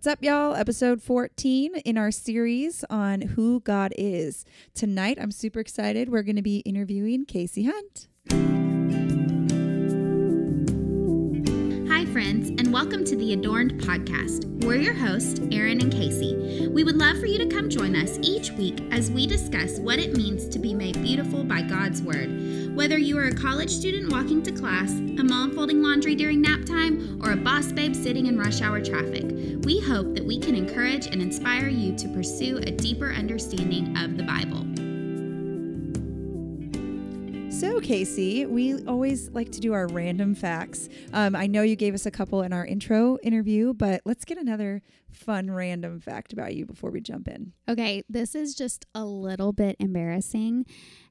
What's up, y'all? Episode 14 in our series on who God is. Tonight, I'm super excited. We're going to be interviewing Casey Hunt. Friends, and welcome to the Adorned Podcast. We're your hosts, Aaron and Casey. We would love for you to come join us each week as we discuss what it means to be made beautiful by God's Word. Whether you are a college student walking to class, a mom folding laundry during nap time, or a boss babe sitting in rush hour traffic, we hope that we can encourage and inspire you to pursue a deeper understanding of the Bible. So, Casey, we always like to do our random facts. Um, I know you gave us a couple in our intro interview, but let's get another fun random fact about you before we jump in. Okay, this is just a little bit embarrassing.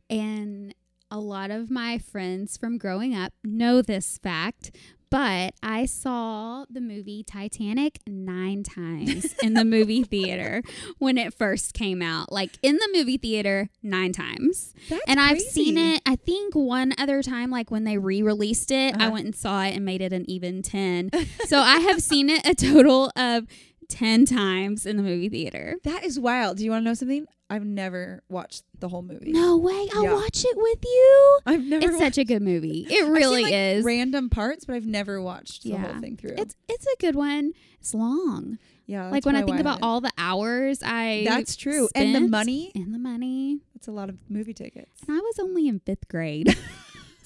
And a lot of my friends from growing up know this fact, but I saw the movie Titanic nine times in the movie theater when it first came out. Like in the movie theater, nine times. That's and I've seen it, I think, one other time, like when they re released it, I Uh-huh. went and saw it and made it an even 10. so I have seen it a total of 10 times in the movie theater. That is wild. Do you want to know something? I've never watched the whole movie. No way. I'll Yeah. watch it with you. I've never. It's watched such a good movie. It I've seen, really like, is. Random parts, but I've never watched the Yeah. whole thing through. It's it's a good one. It's long. yeah, that's like when I think why about all the hours I That's true. And the money. and the money. That's a lot of movie tickets. And I was only in fifth grade.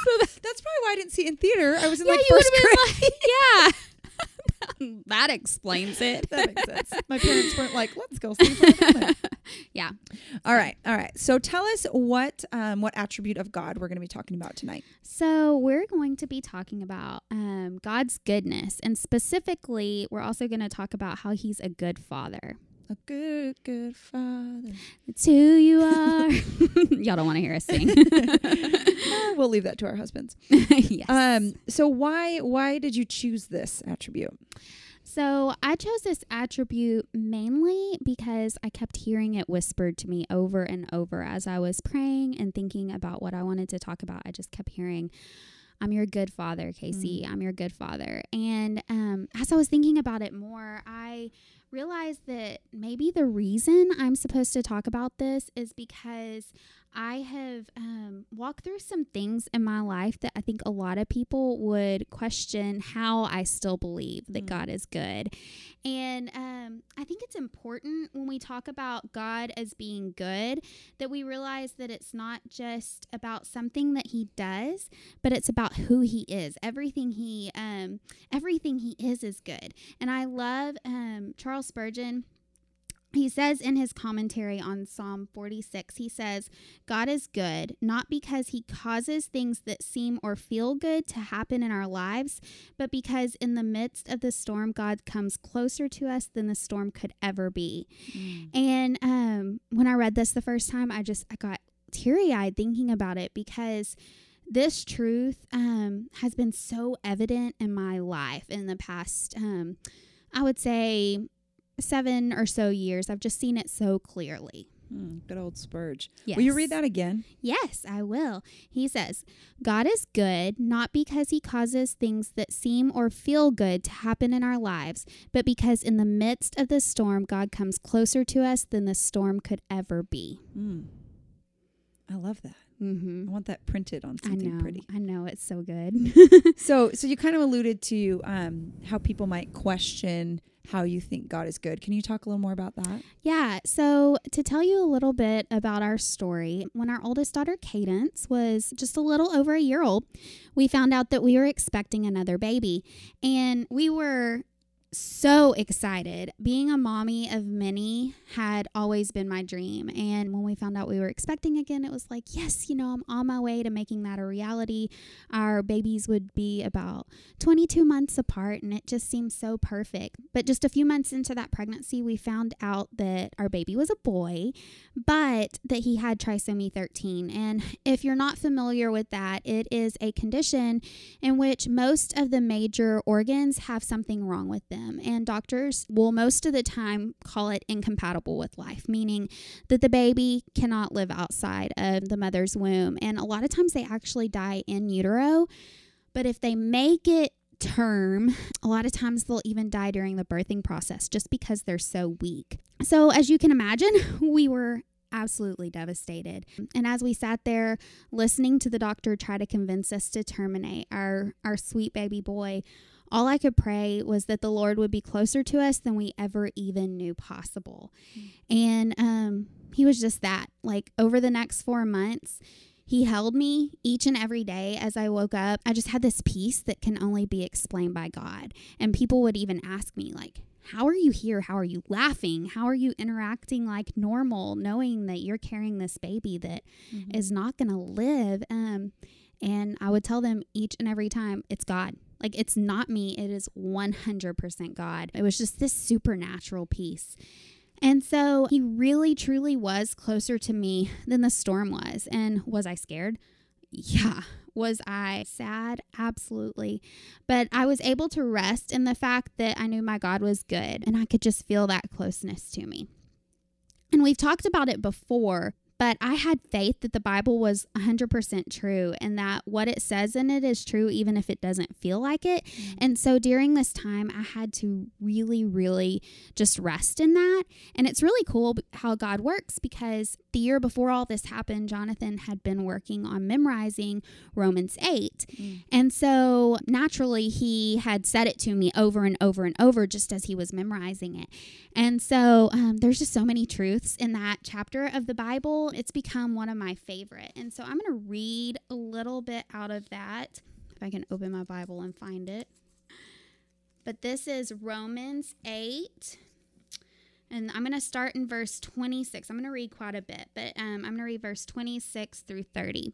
So that, that's probably why I didn't see it in theater. I was in yeah, like you first grade. been like, yeah. that explains it. that makes sense. My parents weren't like, "Let's go see. Yeah. All right, all right. So tell us what um, what attribute of God we're going to be talking about tonight. So we're going to be talking about um, God's goodness, and specifically, we're also going to talk about how He's a good Father. A good, good father. It's who you are. Y'all don't want to hear us sing. Ah, we'll leave that to our husbands. yes. Um. So why why did you choose this attribute? So I chose this attribute mainly because I kept hearing it whispered to me over and over as I was praying and thinking about what I wanted to talk about. I just kept hearing, I'm your good father, Casey. I'm your good father. And um, as I was thinking about it more, I realized that maybe the reason I'm supposed to talk about this is because I have um, walked through some things in my life that I think a lot of people would question how I still believe that Mm. God is good. And um, I think it's important when we talk about God as being good that we realize that it's not just about something that He does, but it's about who He is. Everything He um, everything He is is good. And I love um, Charles Spurgeon he says in his commentary on Psalm 46, he says, God is good, not because he causes things that seem or feel good to happen in our lives, but because in the midst of the storm, God comes closer to us than the storm could ever be. And um, when I read this the first time, I just I got teary eyed thinking about it because this truth um, has been so evident in my life in the past, um, I would say, seven or so years. I've just seen it so clearly. Hmm, good old Spurge. Yes. Will you read that again? Yes, I will. He says, God is good not because he causes things that seem or feel good to happen in our lives, but because in the midst of the storm, God comes closer to us than the storm could ever be. Hmm. I love that. Mm-hmm. I want that printed on I something know. pretty. I know. It's so good. So, so you kind of alluded to um, how people might question how you think God is good. Can you talk a little more about that? Yeah, so to tell you a little bit about our story, when our oldest daughter Cadence was just a little over a year old, we found out that we were expecting another baby. And we were so excited. Being a mommy of many had always been my dream. And when we found out we were expecting again, it was like, yes, you know, I'm on my way to making that a reality. Our babies would be about 22 months apart, and it just seemed so perfect. But just a few months into that pregnancy, we found out that our baby was a boy, but that he had trisomy 13. And if you're not familiar with that, it is a condition in which most of the major organs have something wrong with them. And doctors will most of the time call it incompatible with life, meaning that the baby cannot live outside of the mother's womb. And a lot of times they actually die in utero. But if they make it term, a lot of times they'll even die during the birthing process just because they're so weak. So, as you can imagine, we were absolutely devastated. And as we sat there listening to the doctor try to convince us to terminate our our sweet baby boy, all I could pray was that the Lord would be closer to us than we ever even knew possible. Mm. And um he was just that. Like over the next 4 months, he held me each and every day as I woke up. I just had this peace that can only be explained by God. And people would even ask me, like, how are you here? How are you laughing? How are you interacting like normal, knowing that you're carrying this baby that mm-hmm. is not going to live? Um, and I would tell them each and every time, it's God. Like, it's not me, it is 100% God. It was just this supernatural peace. And so he really, truly was closer to me than the storm was. And was I scared? Yeah. Was I sad? Absolutely. But I was able to rest in the fact that I knew my God was good and I could just feel that closeness to me. And we've talked about it before, but I had faith that the Bible was 100% true and that what it says in it is true, even if it doesn't feel like it. Mm-hmm. And so during this time, I had to really, really just rest in that. And it's really cool how God works because the year before all this happened, Jonathan had been working on memorizing Romans 8. Mm. And so naturally, he had said it to me over and over and over just as he was memorizing it. And so um, there's just so many truths in that chapter of the Bible. It's become one of my favorite. And so I'm going to read a little bit out of that. If I can open my Bible and find it. But this is Romans 8 and I'm going to start in verse 26. I'm going to read quite a bit, but um, I'm going to read verse 26 through 30.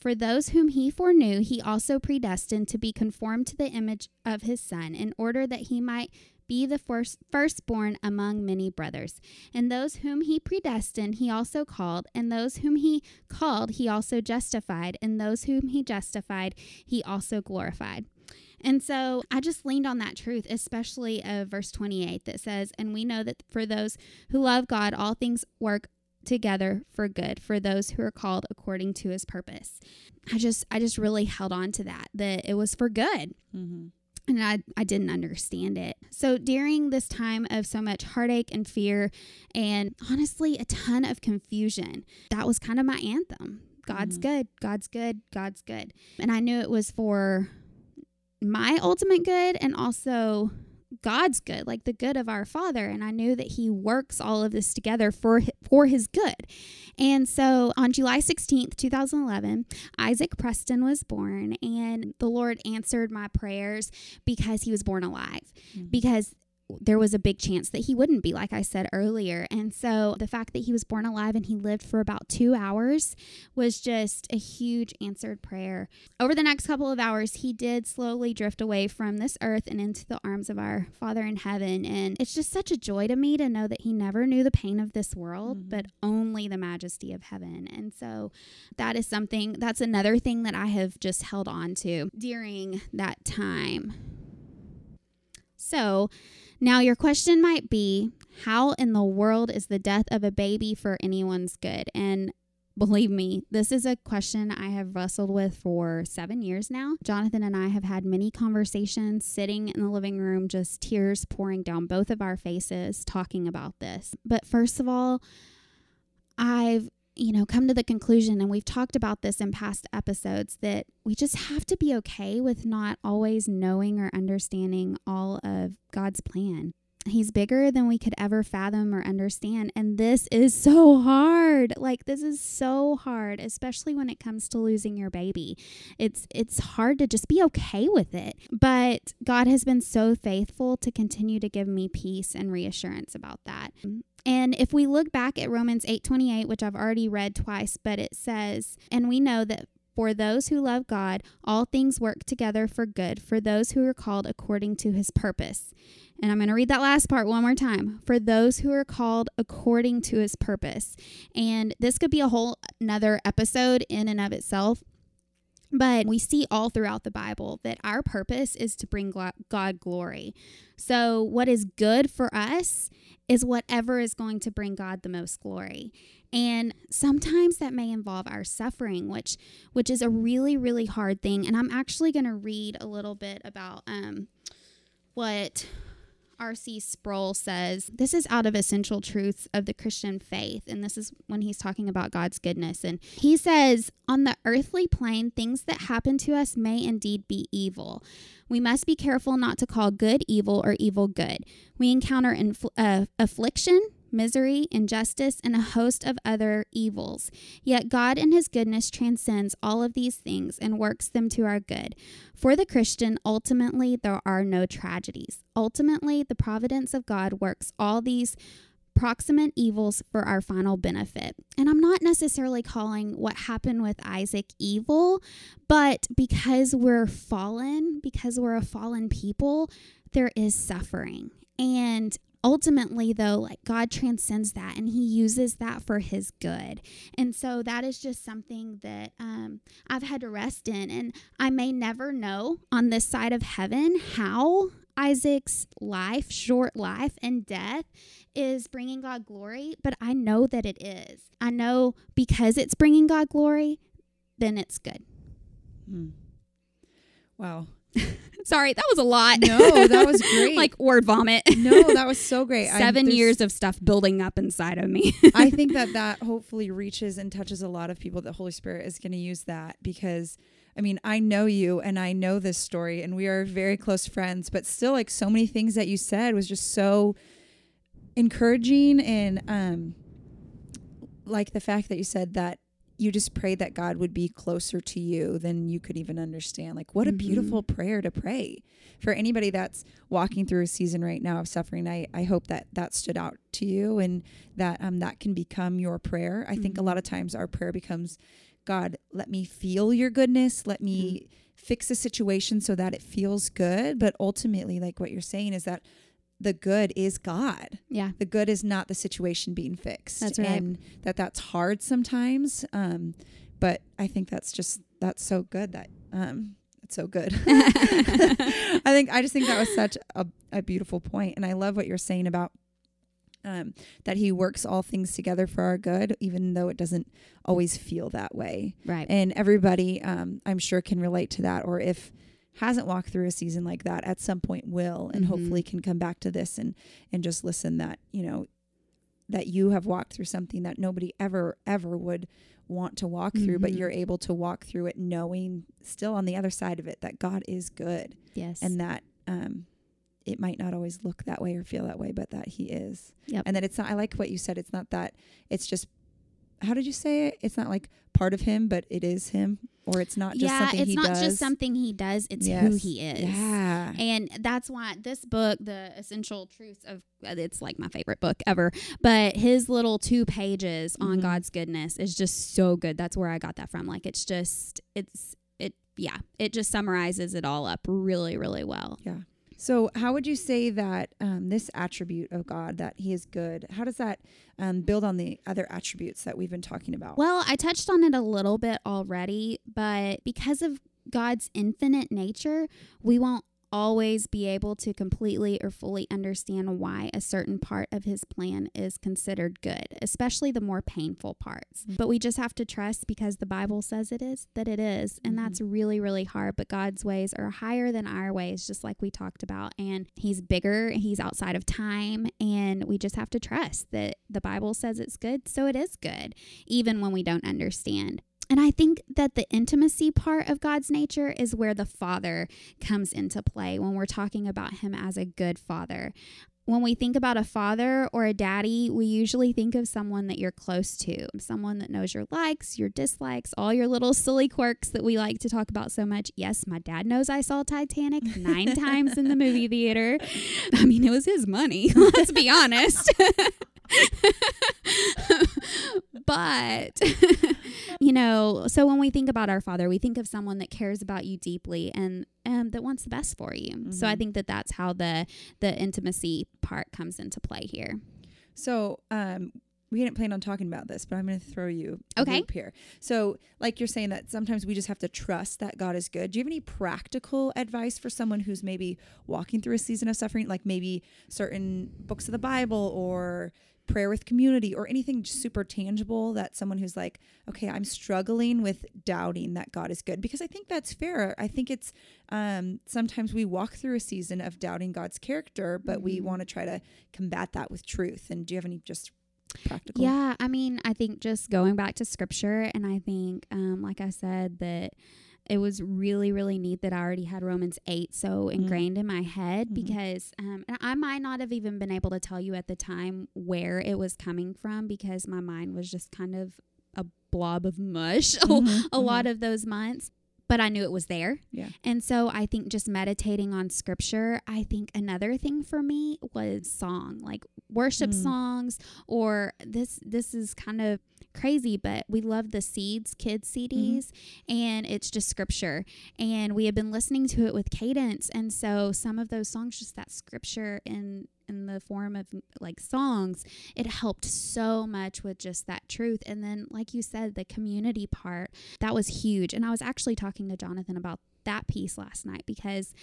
For those whom he foreknew, he also predestined to be conformed to the image of his Son, in order that he might be the first, firstborn among many brothers. And those whom he predestined, he also called. And those whom he called, he also justified. And those whom he justified, he also glorified. And so I just leaned on that truth, especially of verse 28 that says, And we know that for those who love God, all things work together for good for those who are called according to his purpose. I just I just really held on to that that it was for good. Mm-hmm. And I, I didn't understand it. So during this time of so much heartache and fear, and honestly, a ton of confusion, that was kind of my anthem. God's mm-hmm. good, God's good, God's good. And I knew it was for my ultimate good and also God's good, like the good of our Father, and I knew that He works all of this together for for His good. And so, on July 16th, 2011, Isaac Preston was born, and the Lord answered my prayers because he was born alive. Mm-hmm. Because there was a big chance that he wouldn't be, like I said earlier. And so the fact that he was born alive and he lived for about two hours was just a huge answered prayer. Over the next couple of hours, he did slowly drift away from this earth and into the arms of our Father in heaven. And it's just such a joy to me to know that he never knew the pain of this world, mm-hmm. but only the majesty of heaven. And so that is something, that's another thing that I have just held on to during that time. So, now, your question might be how in the world is the death of a baby for anyone's good? And believe me, this is a question I have wrestled with for seven years now. Jonathan and I have had many conversations sitting in the living room, just tears pouring down both of our faces, talking about this. But first of all, I've you know, come to the conclusion, and we've talked about this in past episodes, that we just have to be okay with not always knowing or understanding all of God's plan. He's bigger than we could ever fathom or understand. And this is so hard. Like this is so hard, especially when it comes to losing your baby. It's it's hard to just be okay with it. But God has been so faithful to continue to give me peace and reassurance about that. And if we look back at Romans 8:28, which I've already read twice, but it says, "And we know that for those who love God, all things work together for good for those who are called according to his purpose." And I'm going to read that last part one more time. For those who are called according to his purpose. And this could be a whole another episode in and of itself. But we see all throughout the Bible that our purpose is to bring God glory. So, what is good for us is whatever is going to bring God the most glory. And sometimes that may involve our suffering, which which is a really really hard thing. And I'm actually going to read a little bit about um, what R.C. Sproul says this is out of essential truths of the Christian faith. And this is when he's talking about God's goodness. And he says, On the earthly plane, things that happen to us may indeed be evil. We must be careful not to call good evil or evil good. We encounter infl- uh, affliction, misery, injustice, and a host of other evils. Yet God in His goodness transcends all of these things and works them to our good. For the Christian, ultimately, there are no tragedies. Ultimately, the providence of God works all these proximate evils for our final benefit. And I'm not necessarily calling what happened with Isaac evil, but because we're fallen, because we're a fallen people, there is suffering. And ultimately though like god transcends that and he uses that for his good. And so that is just something that um, i've had to rest in. And i may never know on this side of heaven how isaac's life short life and death is bringing god glory but i know that it is. I know because it's bringing god glory then it's good. Mm. wow Sorry, that was a lot. No, that was great. like word vomit. no, that was so great. 7 I, years of stuff building up inside of me. I think that that hopefully reaches and touches a lot of people. That Holy Spirit is going to use that because I mean, I know you and I know this story and we are very close friends, but still like so many things that you said was just so encouraging and um like the fact that you said that you just pray that God would be closer to you than you could even understand. Like, what a mm-hmm. beautiful prayer to pray for anybody that's walking through a season right now of suffering. I, I hope that that stood out to you and that um, that can become your prayer. I mm-hmm. think a lot mm-hmm. of times our prayer becomes, God, let me feel your goodness. Let me mm-hmm. fix a situation so that it feels good. But ultimately, like what you're saying is that the good is God. Yeah. The good is not the situation being fixed. That's right. And that that's hard sometimes. Um, but I think that's just, that's so good that, um, it's so good. I think, I just think that was such a, a beautiful point. And I love what you're saying about um, that he works all things together for our good, even though it doesn't always feel that way. Right. And everybody, um, I'm sure, can relate to that. Or if hasn't walked through a season like that at some point will and mm-hmm. hopefully can come back to this and and just listen that you know that you have walked through something that nobody ever ever would want to walk mm-hmm. through but mm-hmm. you're able to walk through it knowing still on the other side of it that God is good yes and that um it might not always look that way or feel that way but that he is yep. and that it's not I like what you said it's not that it's just how did you say it? It's not like part of him, but it is him, or it's not just yeah, something it's he not does. just something he does; it's yes. who he is. Yeah, and that's why this book, the essential truths of, uh, it's like my favorite book ever. But his little two pages mm-hmm. on God's goodness is just so good. That's where I got that from. Like it's just, it's it, yeah, it just summarizes it all up really, really well. Yeah. So, how would you say that um, this attribute of God, that He is good, how does that um, build on the other attributes that we've been talking about? Well, I touched on it a little bit already, but because of God's infinite nature, we won't always be able to completely or fully understand why a certain part of his plan is considered good, especially the more painful parts. Mm-hmm. But we just have to trust because the Bible says it is that it is. And mm-hmm. that's really, really hard. But God's ways are higher than our ways, just like we talked about. And he's bigger, he's outside of time. And we just have to trust that the Bible says it's good, so it is good, even when we don't understand. And I think that the intimacy part of God's nature is where the Father comes into play when we're talking about Him as a good Father. When we think about a father or a daddy, we usually think of someone that you're close to, someone that knows your likes, your dislikes, all your little silly quirks that we like to talk about so much. Yes, my dad knows I saw Titanic nine times in the movie theater. I mean, it was his money, let's be honest. but you know, so when we think about our Father, we think of someone that cares about you deeply and um, that wants the best for you. Mm-hmm. So I mm-hmm. think that that's how the the intimacy part comes into play here. So um, we didn't plan on talking about this, but I'm going to throw you okay. here. So, like you're saying that sometimes we just have to trust that God is good. Do you have any practical advice for someone who's maybe walking through a season of suffering, like maybe certain books of the Bible or prayer with community or anything super tangible that someone who's like, okay, I'm struggling with doubting that God is good? Because I think that's fair. I think it's um, sometimes we walk through a season of doubting God's character, but mm-hmm. we want to try to combat that with truth. And do you have any just practical. Yeah, I mean, I think just going back to scripture, and I think, um, like I said, that it was really, really neat that I already had Romans 8 so mm-hmm. ingrained mm-hmm. in my head mm-hmm. because um, I might not have even been able to tell you at the time where it was coming from because my mind was just kind of a blob of mush mm-hmm. a lot mm-hmm. of those months but I knew it was there. Yeah. And so I think just meditating on scripture, I think another thing for me was song, like worship mm. songs or this this is kind of crazy, but we love the Seeds Kids CDs mm-hmm. and it's just scripture. And we have been listening to it with cadence. And so some of those songs, just that scripture in in the form of like songs, it helped so much with just that truth. And then, like you said, the community part, that was huge. And I was actually talking to Jonathan about that piece last night because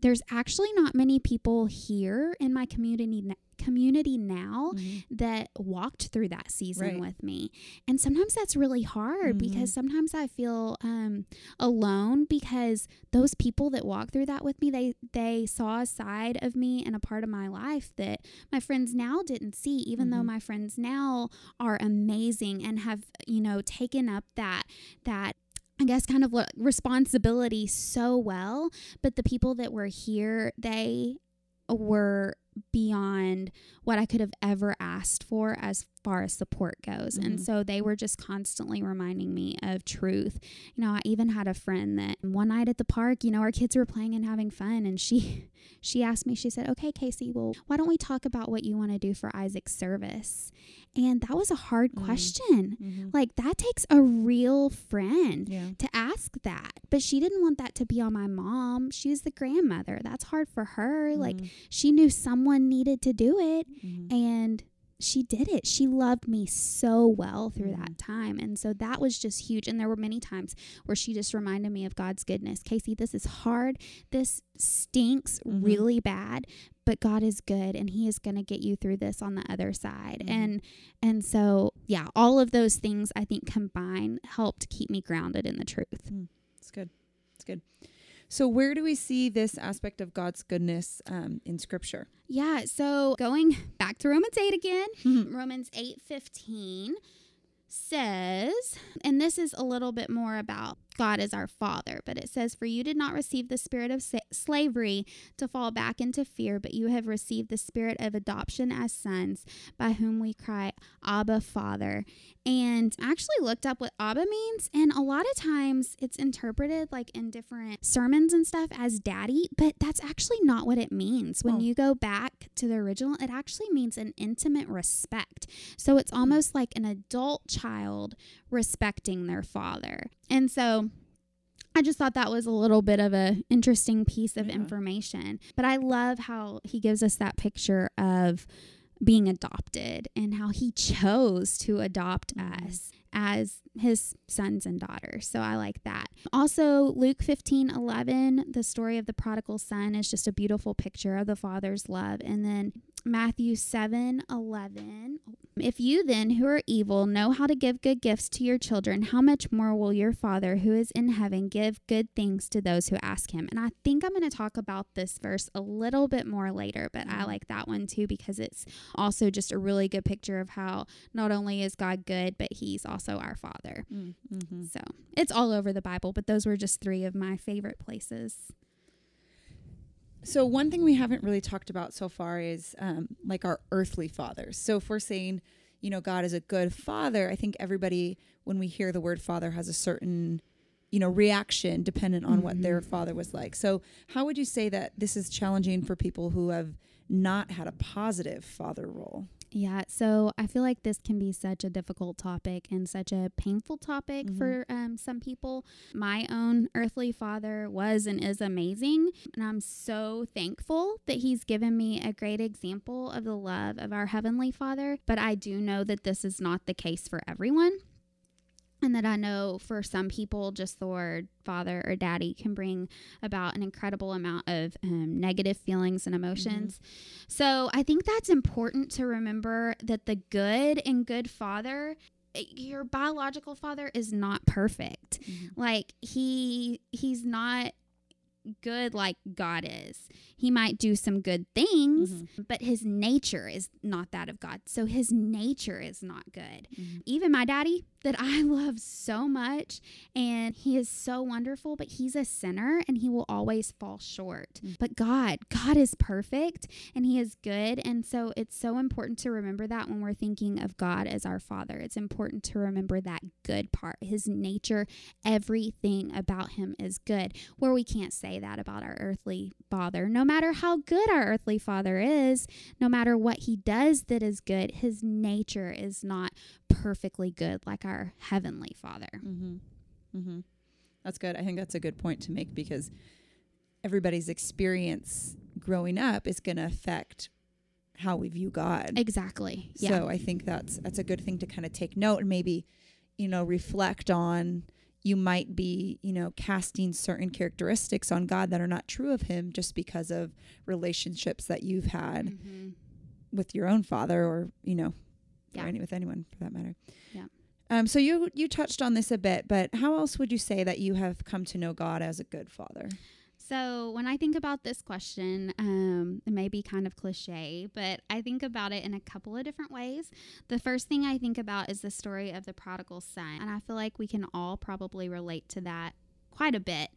there's actually not many people here in my community community now mm-hmm. that walked through that season right. with me. And sometimes that's really hard mm-hmm. because sometimes I feel um, alone because those people that walked through that with me, they they saw a side of me and a part of my life that my friends now didn't see, even mm-hmm. though my friends now are amazing and have, you know, taken up that that I guess kind of responsibility so well, but the people that were here, they were beyond what I could have ever asked for as far as support goes. Mm-hmm. And so they were just constantly reminding me of truth. You know, I even had a friend that one night at the park, you know, our kids were playing and having fun and she she asked me, she said, "Okay, Casey, well, why don't we talk about what you want to do for Isaac's service?" And that was a hard mm-hmm. question. Mm-hmm. Like that takes a real friend yeah. to ask that. But she didn't want that to be on my mom. She was the grandmother. That's hard for her. Like mm-hmm. she knew someone needed to do it mm-hmm. and she did it. She loved me so well through mm-hmm. that time. And so that was just huge. And there were many times where she just reminded me of God's goodness. Casey, this is hard. This stinks mm-hmm. really bad, but God is good and he is going to get you through this on the other side. Mm-hmm. And and so, yeah, all of those things I think combined helped keep me grounded in the truth. Mm, it's good. It's good. So, where do we see this aspect of God's goodness um, in Scripture? Yeah. So, going back to Romans 8 again, mm-hmm. Romans 8 15 says, and this is a little bit more about God is our Father, but it says, For you did not receive the spirit of sa- slavery to fall back into fear, but you have received the spirit of adoption as sons, by whom we cry, Abba, Father. And I actually looked up what Abba means, and a lot of times it's interpreted like in different sermons and stuff as daddy, but that's actually not what it means. When oh. you go back to the original, it actually means an intimate respect. So it's hmm. almost like an adult child respecting their father. And so I just thought that was a little bit of a interesting piece of yeah. information. But I love how he gives us that picture of being adopted and how he chose to adopt mm-hmm. us as his sons and daughters. So I like that. Also, Luke 15 11, the story of the prodigal son is just a beautiful picture of the father's love. And then Matthew 7 11. If you then, who are evil, know how to give good gifts to your children, how much more will your Father who is in heaven give good things to those who ask him? And I think I'm going to talk about this verse a little bit more later, but I mm-hmm. like that one too because it's also just a really good picture of how not only is God good, but he's also our Father. Mm-hmm. So it's all over the Bible, but those were just three of my favorite places. So one thing we haven't really talked about so far is um, like our earthly fathers. So if we're saying, you know, God is a good father, I think everybody when we hear the word father has a certain, you know, reaction dependent on mm-hmm. what their mm-hmm. father was like. So how would you say that this is challenging for people who have not had a positive father role? Yeah, so I feel like this can be such a difficult topic and such a painful topic Mhm. for um, some people. My own earthly father was and is amazing, and I'm so thankful that he's given me a great example of the love of our heavenly Father. But I do know that this is not the case for everyone. And that I know for some people, just the word father or daddy can bring about an incredible amount of um, negative feelings and emotions. So I think that's important to remember that the good and good father, eh, your biological father is not perfect. Like he he's not good like God is. He might do some good things, Mhm. but his nature is not that of God. So his nature is not good. Mhm. Even my daddy that I love so much and he is so wonderful, but he's a sinner and he will always fall short. Mm. But God, God is perfect and he is good. And so it's so important to remember that when we're thinking of God as our father. It's important to remember that good part. His nature, everything about him is good. Where we can't say that about our earthly father. No matter how good our earthly father is, no matter what he does that is good, his nature is not perfectly good like our heavenly father. Mm-hmm. Mm-hmm. That's good. I think that's a good point to make because everybody's experience growing up is going to affect how we view God. Exactly. Yeah. So I think that's that's a good thing to kind of take note and maybe, you know, reflect on. You might be, you know, casting certain characteristics on God that are not true of Him just because of relationships that you've had Mhm. with your own father, or you know, Yeah. or any with anyone for that matter. Yeah. Um. So you you touched on this a bit, but how else would you say that you have come to know God as a good father? So when I think about this question, um, it may be kind of cliche, but I think about it in a couple of different ways. The first thing I think about is the story of the prodigal son, and I feel like we can all probably relate to that quite a bit.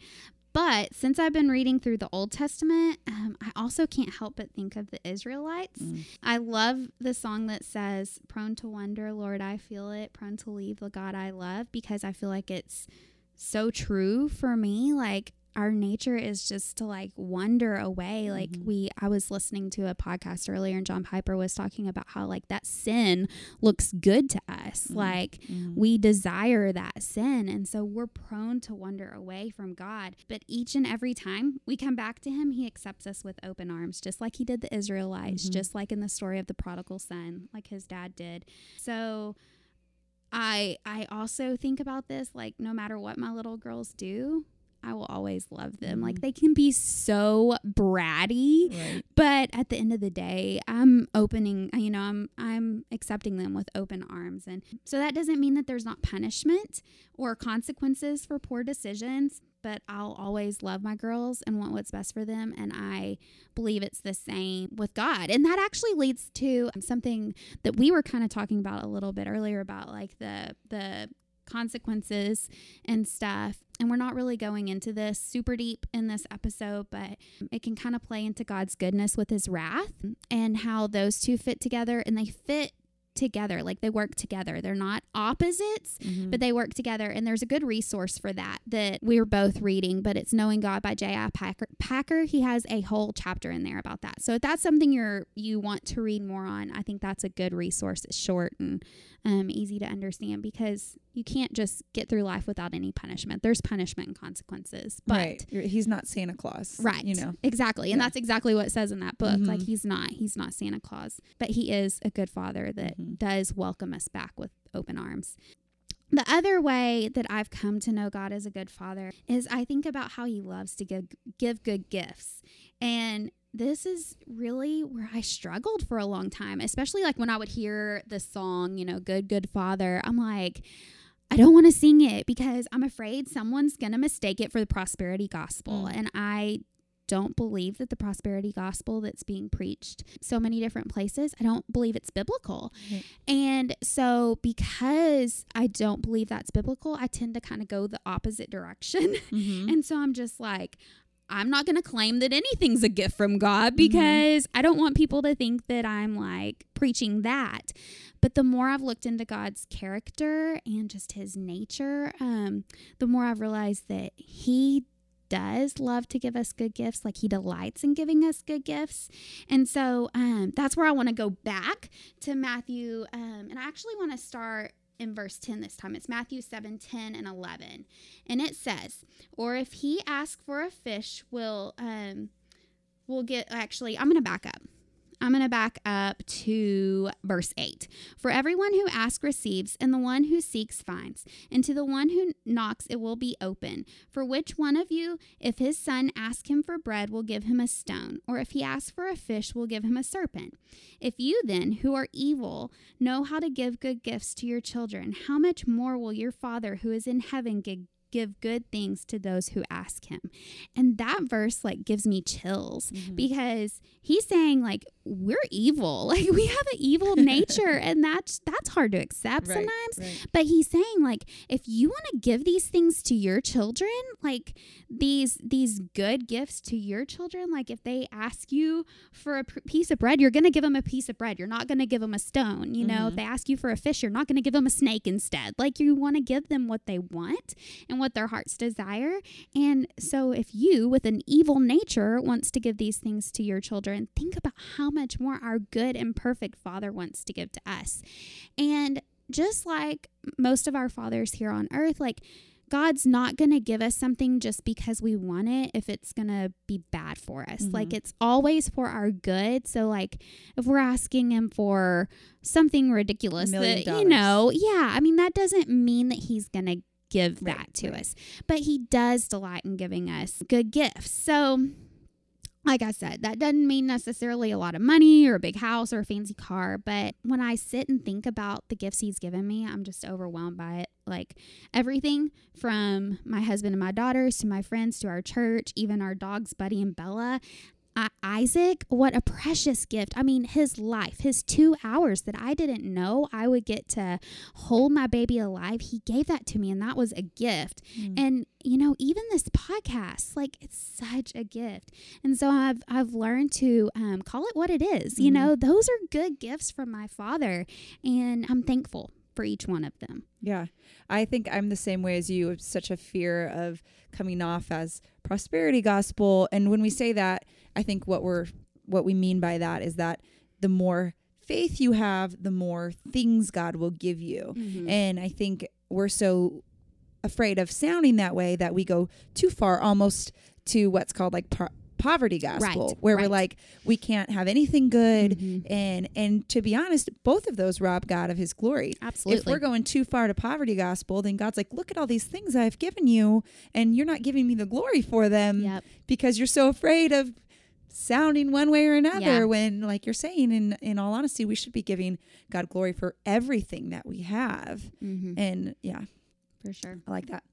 But since I've been reading through the Old Testament, um, I also can't help but think of the Israelites. Mm. I love the song that says, Prone to wonder, Lord, I feel it, prone to leave the God I love, because I feel like it's so true for me. Like, our nature is just to like wander away. Like, Mhm. we, I was listening to a podcast earlier, and John Piper was talking about how, like, that sin looks good to us. Mhm. Like, Mm. we desire that sin. And so we're prone to wander away from God. But each and every time we come back to Him, He accepts us with open arms, just like He did the Israelites, Mhm. just like in the story of the prodigal son, like his dad did. So I I also think about this like no matter what my little girls do, I will always love them. Like Mhm. they can be so bratty, Right. but at the end of the day i'm opening you know i'm i'm accepting them with open arms and so that doesn't mean that there's not punishment or consequences for poor decisions but i'll always love my girls and want what's best for them and i believe it's the same with god and that actually leads to something that we were kind of talking about a little bit earlier about like the the consequences and stuff. And we're not really going into this super deep in this episode, but it can kind of play into God's goodness with his wrath and how those two fit together and they fit together like they work together they're not opposites Mhm. but they work together and there's a good resource for that that we were both reading but it's knowing god by j.i packer packer he has a whole chapter in there about that so if that's something you're you want to read more on i think that's a good resource it's short and um, easy to understand because you can't just get through life without any punishment there's punishment and consequences but right. He's not Santa Claus. Right. You know. Exactly. And Yeah. that's exactly what it says in that book. Like Mhm. he's not he's not Santa Claus, but he is a good father that Does welcome us back with open arms. The other way that I've come to know God as a good father is I think about how he loves to give give good gifts. And this is really where I struggled for a long time, especially like when I would hear the song, you know, Good Good Father. I'm like I don't want to sing it because I'm afraid someone's going to mistake it for the prosperity gospel. Mm. And I don't believe that the prosperity gospel that's being preached so many different places, I don't believe it's biblical. Right. And so because I don't believe that's biblical, I tend to kind of go the opposite direction. Mhm. And so I'm just like, I'm not going to claim that anything's a gift from God Mhm. because I don't want people to think that I'm like preaching that. But the more I've looked into God's character and just his nature, um, the more I've realized that he does love to give us good gifts. Like He delights in giving us good gifts. And so um, that's where I want to go back to Matthew. Um, and I actually want to start in verse 10 this time. It's Matthew 7 10 and 11. And it says, Or if he asks for a fish, will um, we'll get actually, I'm going to back up. I'm going to back up to verse 8. For everyone who asks receives, and the one who seeks finds, and to the one who knocks it will be open. For which one of you, if his son asks him for bread, will give him a stone, or if he asks for a fish, will give him a serpent? If you then, who are evil, know how to give good gifts to your children, how much more will your Father who is in heaven give give good things to those who ask him. And that verse like gives me chills mm-hmm. because he's saying like we're evil. Like we have an evil nature and that's that's hard to accept right, sometimes. Right. But he's saying like if you want to give these things to your children, like these these good gifts to your children, like if they ask you for a piece of bread, you're going to give them a piece of bread. You're not going to give them a stone, you know. Mm-hmm. If they ask you for a fish, you're not going to give them a snake instead. Like you want to give them what they want and what their hearts desire. And so if you with an evil nature wants to give these things to your children, think about how much more our good and perfect Father wants to give to us. And just like most of our fathers here on earth, like God's not going to give us something just because we want it if it's going to be bad for us. Mm-hmm. Like it's always for our good. So like if we're asking him for something ridiculous that you know, yeah, I mean that doesn't mean that he's going to give right, that to right. us. But he does delight in giving us good gifts. So like I said, that doesn't mean necessarily a lot of money or a big house or a fancy car, but when I sit and think about the gifts he's given me, I'm just overwhelmed by it. Like everything from my husband and my daughters to my friends to our church, even our dogs, Buddy and Bella. Isaac, what a precious gift. I mean, his life, his two hours that I didn't know I would get to hold my baby alive, he gave that to me, and that was a gift. Mm. And, you know, even this podcast, like, it's such a gift. And so I've, I've learned to um, call it what it is. Mm. You mm-hmm. know, those are good gifts from my father, and I'm thankful for each one of them. Yeah. I think I'm the same way as you. Such a fear of coming off as prosperity gospel. And when we say that, I think what we're what we mean by that is that the more faith you have, the more things God will give you. Mm-hmm. And I think we're so afraid of sounding that way that we go too far almost to what's called like poverty gospel right, where right. we're like we can't have anything good mm-hmm. and and to be honest both of those rob god of his glory absolutely if we're going too far to poverty gospel then god's like look at all these things i've given you and you're not giving me the glory for them yep. because you're so afraid of sounding one way or another yeah. when like you're saying in in all honesty we should be giving god glory for everything that we have. Mm-hmm. and yeah for sure. I like that.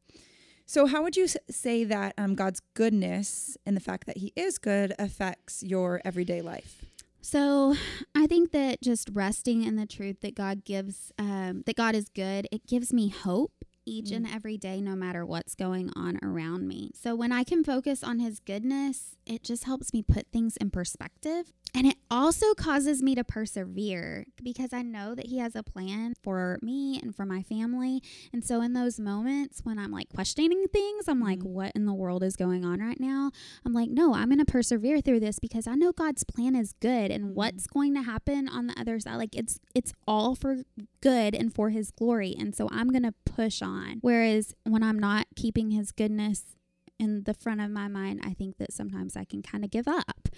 So how would you say that um, god's goodness and the fact that he is good affects your everyday life? So I think that just resting in the truth that God gives, um, that God is good, it gives me hope each mm. and every day, no matter what's going on around me. So when I can focus on His goodness, it just helps me put things in perspective. And it also causes me to persevere because I know that He has a plan for me and for my family. And so, in those moments when I'm like questioning things, I'm like, mm-hmm. what in the world is going on right now? I'm like, no, I'm going to persevere through this because I know God's plan is good and mm-hmm. what's going to happen on the other side. Like, it's, it's all for good and for His glory. And so, I'm going to push on. Whereas when I'm not keeping His goodness in the front of my mind, I think that sometimes I can kind of give up.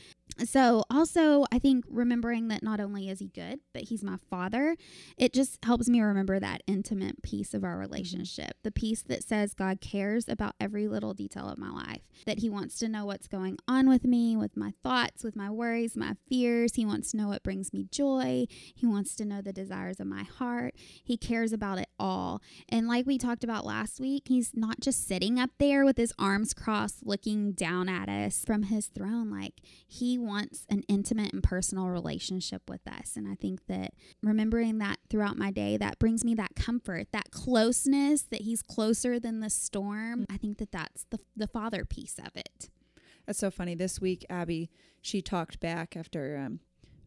So, also, I think remembering that not only is he good, but he's my father, it just helps me remember that intimate piece of our mm-hmm. relationship. The piece that says God cares about every little detail of my life, that he wants to know what's going on with me, with my thoughts, with my worries, my fears. He wants to know what brings me joy. He wants to know the desires of my heart. He cares about it all. And like we talked about last week, he's not just sitting up there with his arms crossed, looking down at us from his throne. Like, he wants an intimate and personal relationship with us. And I think that remembering that throughout my day, that brings me that comfort, that closeness, that He's closer than the storm. I think that that's the, the father piece of it. That's so funny. This week, Abby, she talked back after um,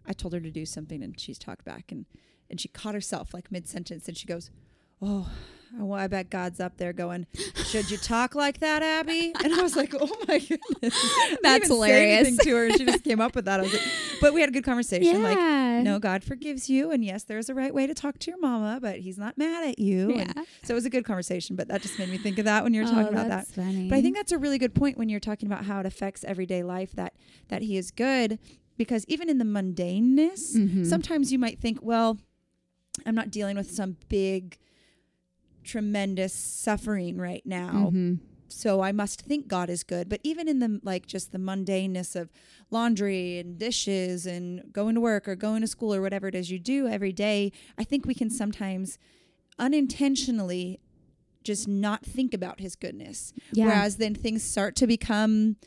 I told her to do something and she's talked back and, and she caught herself like mid sentence and she goes, oh, well, I bet God's up there going, should you talk like that, Abby? And I was like, oh my goodness. That's hilarious. to her, she just came up with that. I was like, but we had a good conversation. Like, no, God forgives you, and yes, there's a right way to talk to your mama, but He's not mad at you. And so it was a good conversation. But that just made me think of that when you were Oh, talking about that. funny. But I think that's a really good point when you're talking about how it affects everyday life that that he is good because even in the mundaneness, Mhm. sometimes you might think, well, I'm not dealing with some big tremendous suffering right now. Mhm. So I must think God is good. But even in the like just the mundaneness of laundry and dishes and going to work or going to school or whatever it is you do every day, I think we can sometimes unintentionally just not think about his goodness. Yeah. Whereas then things start to become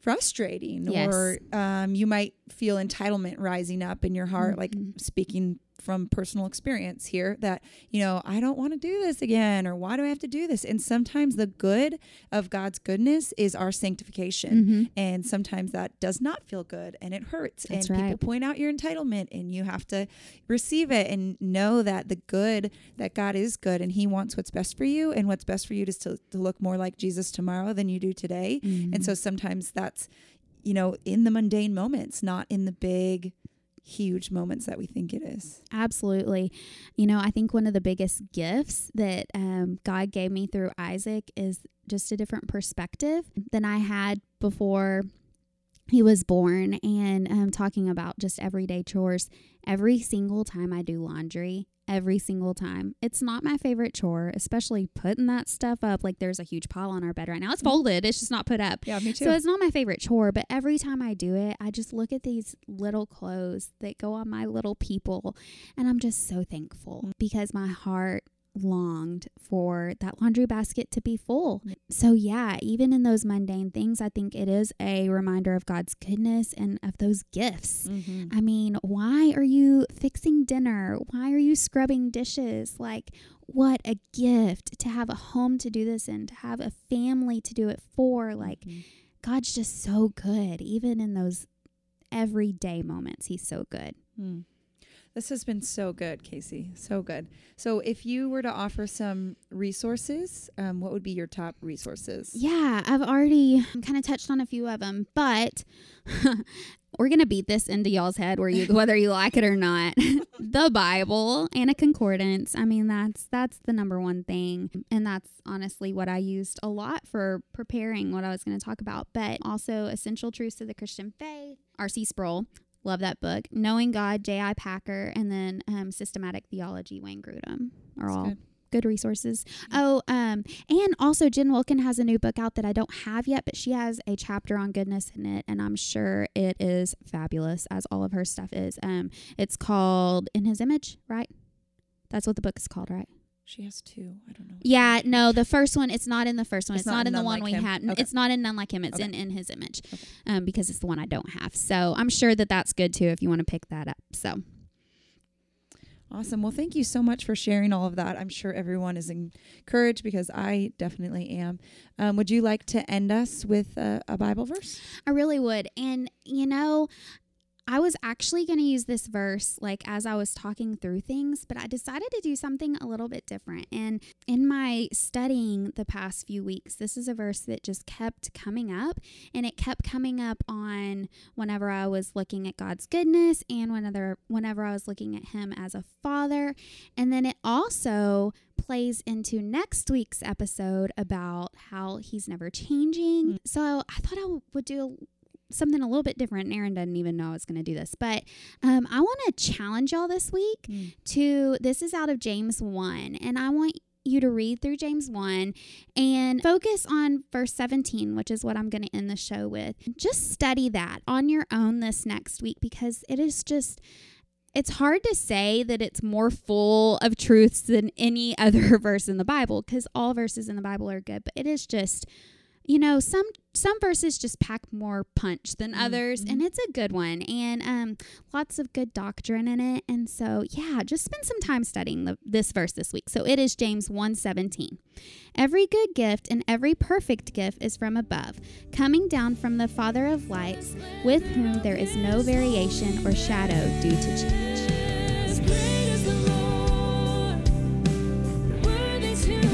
frustrating Yes. or um, you might feel entitlement rising up in your heart like Mhm. speaking from personal experience here that you know i don't want to do this again or why do i have to do this? And sometimes the good of god's goodness is our sanctification. Mhm. and sometimes that does not feel good and it hurts. That's and people point out your entitlement and you have to receive it and know that the good that god is good and he wants what's best for you. And what's best for you is to, to look more like jesus tomorrow than you do today. Mm-hmm. and so sometimes that's you know in the mundane moments not in the big huge moments that we think it is Absolutely. You know, I think one of the biggest gifts that um, God gave me through Isaac is just a different perspective than I had before he was born. And um, talking about just everyday chores, every single time I do laundry, every single time. It's not my favorite chore, especially putting that stuff up. Like there's a huge pile on our bed right now. It's folded, it's just not put up. yeah me too So it's not my favorite chore, but every time I do it, I just look at these little clothes that go on my little people, and I'm just so thankful because my heart longed for that laundry basket to be full. So, yeah, even in those mundane things, I think it is a reminder of God's goodness and of those gifts. Mhm. I mean, why are you fixing dinner? Why are you scrubbing dishes? Like, what a gift to have a home to do this and to have a family to do it for. Like, Mhm. God's just so good, even in those everyday moments. He's so good. Hmm. This has been so good, Casey. So good. So, if you were to offer some resources, um, what would be your top resources? Yeah, I've already kind of touched on a few of them, but we're gonna beat this into y'all's head, where you whether you like it or not. the Bible and a concordance. I mean, that's that's the number one thing, and that's honestly what I used a lot for preparing what I was going to talk about. But also, essential truths of the Christian faith. R.C. Sproul. Love that book. Knowing God, J.I. Packer, and then um, Systematic Theology, Wayne Grudem are That's all good. good resources. Oh, um, and also Jen Wilkin has a new book out that I don't have yet, but she has a chapter on goodness in it, and I'm sure it is fabulous, as all of her stuff is. Um, it's called In His Image, right? That's what the book is called, right? She has two. I don't know. Yeah, no, the first one. It's not in the first one. It's It's, not in in the one Like we Him? had. Okay. It's not in none like him. It's Okay. in in His Image, Okay. um, because it's the one I don't have. So I'm sure that that's good too if you want to pick that up. So Awesome. Well, thank you so much for sharing all of that. I'm sure everyone is encouraged because I definitely am. Um, would you like to end us with a, a Bible verse? I really would. And, you know, I was actually going to use this verse like as I was talking through things, but I decided to do something a little bit different. And in my studying the past few weeks, this is a verse that just kept coming up and it kept coming up on whenever I was looking at God's goodness and whenever whenever I was looking at him as a father. And then it also plays into next week's episode about how he's never changing. Mm. So I thought I would do something a little bit different. Aaron doesn't even know I was going to do this, but um, I want to challenge y'all this week Mm. to this is out of James 1, and I want you to read through James 1 and focus on verse 17, which is what I'm going to end the show with. Just study that on your own this next week because it is just. It's hard to say that it's more full of truths than any other verse in the Bible because all verses in the Bible are good, but it is just you know some some verses just pack more punch than Mm, others and it's a good one and um lots of good doctrine in it and so yeah just spend some time studying the, this verse this week. So it is james 117 every good gift and every perfect gift is from above coming down from the father of lights with whom there is no variation or shadow due to change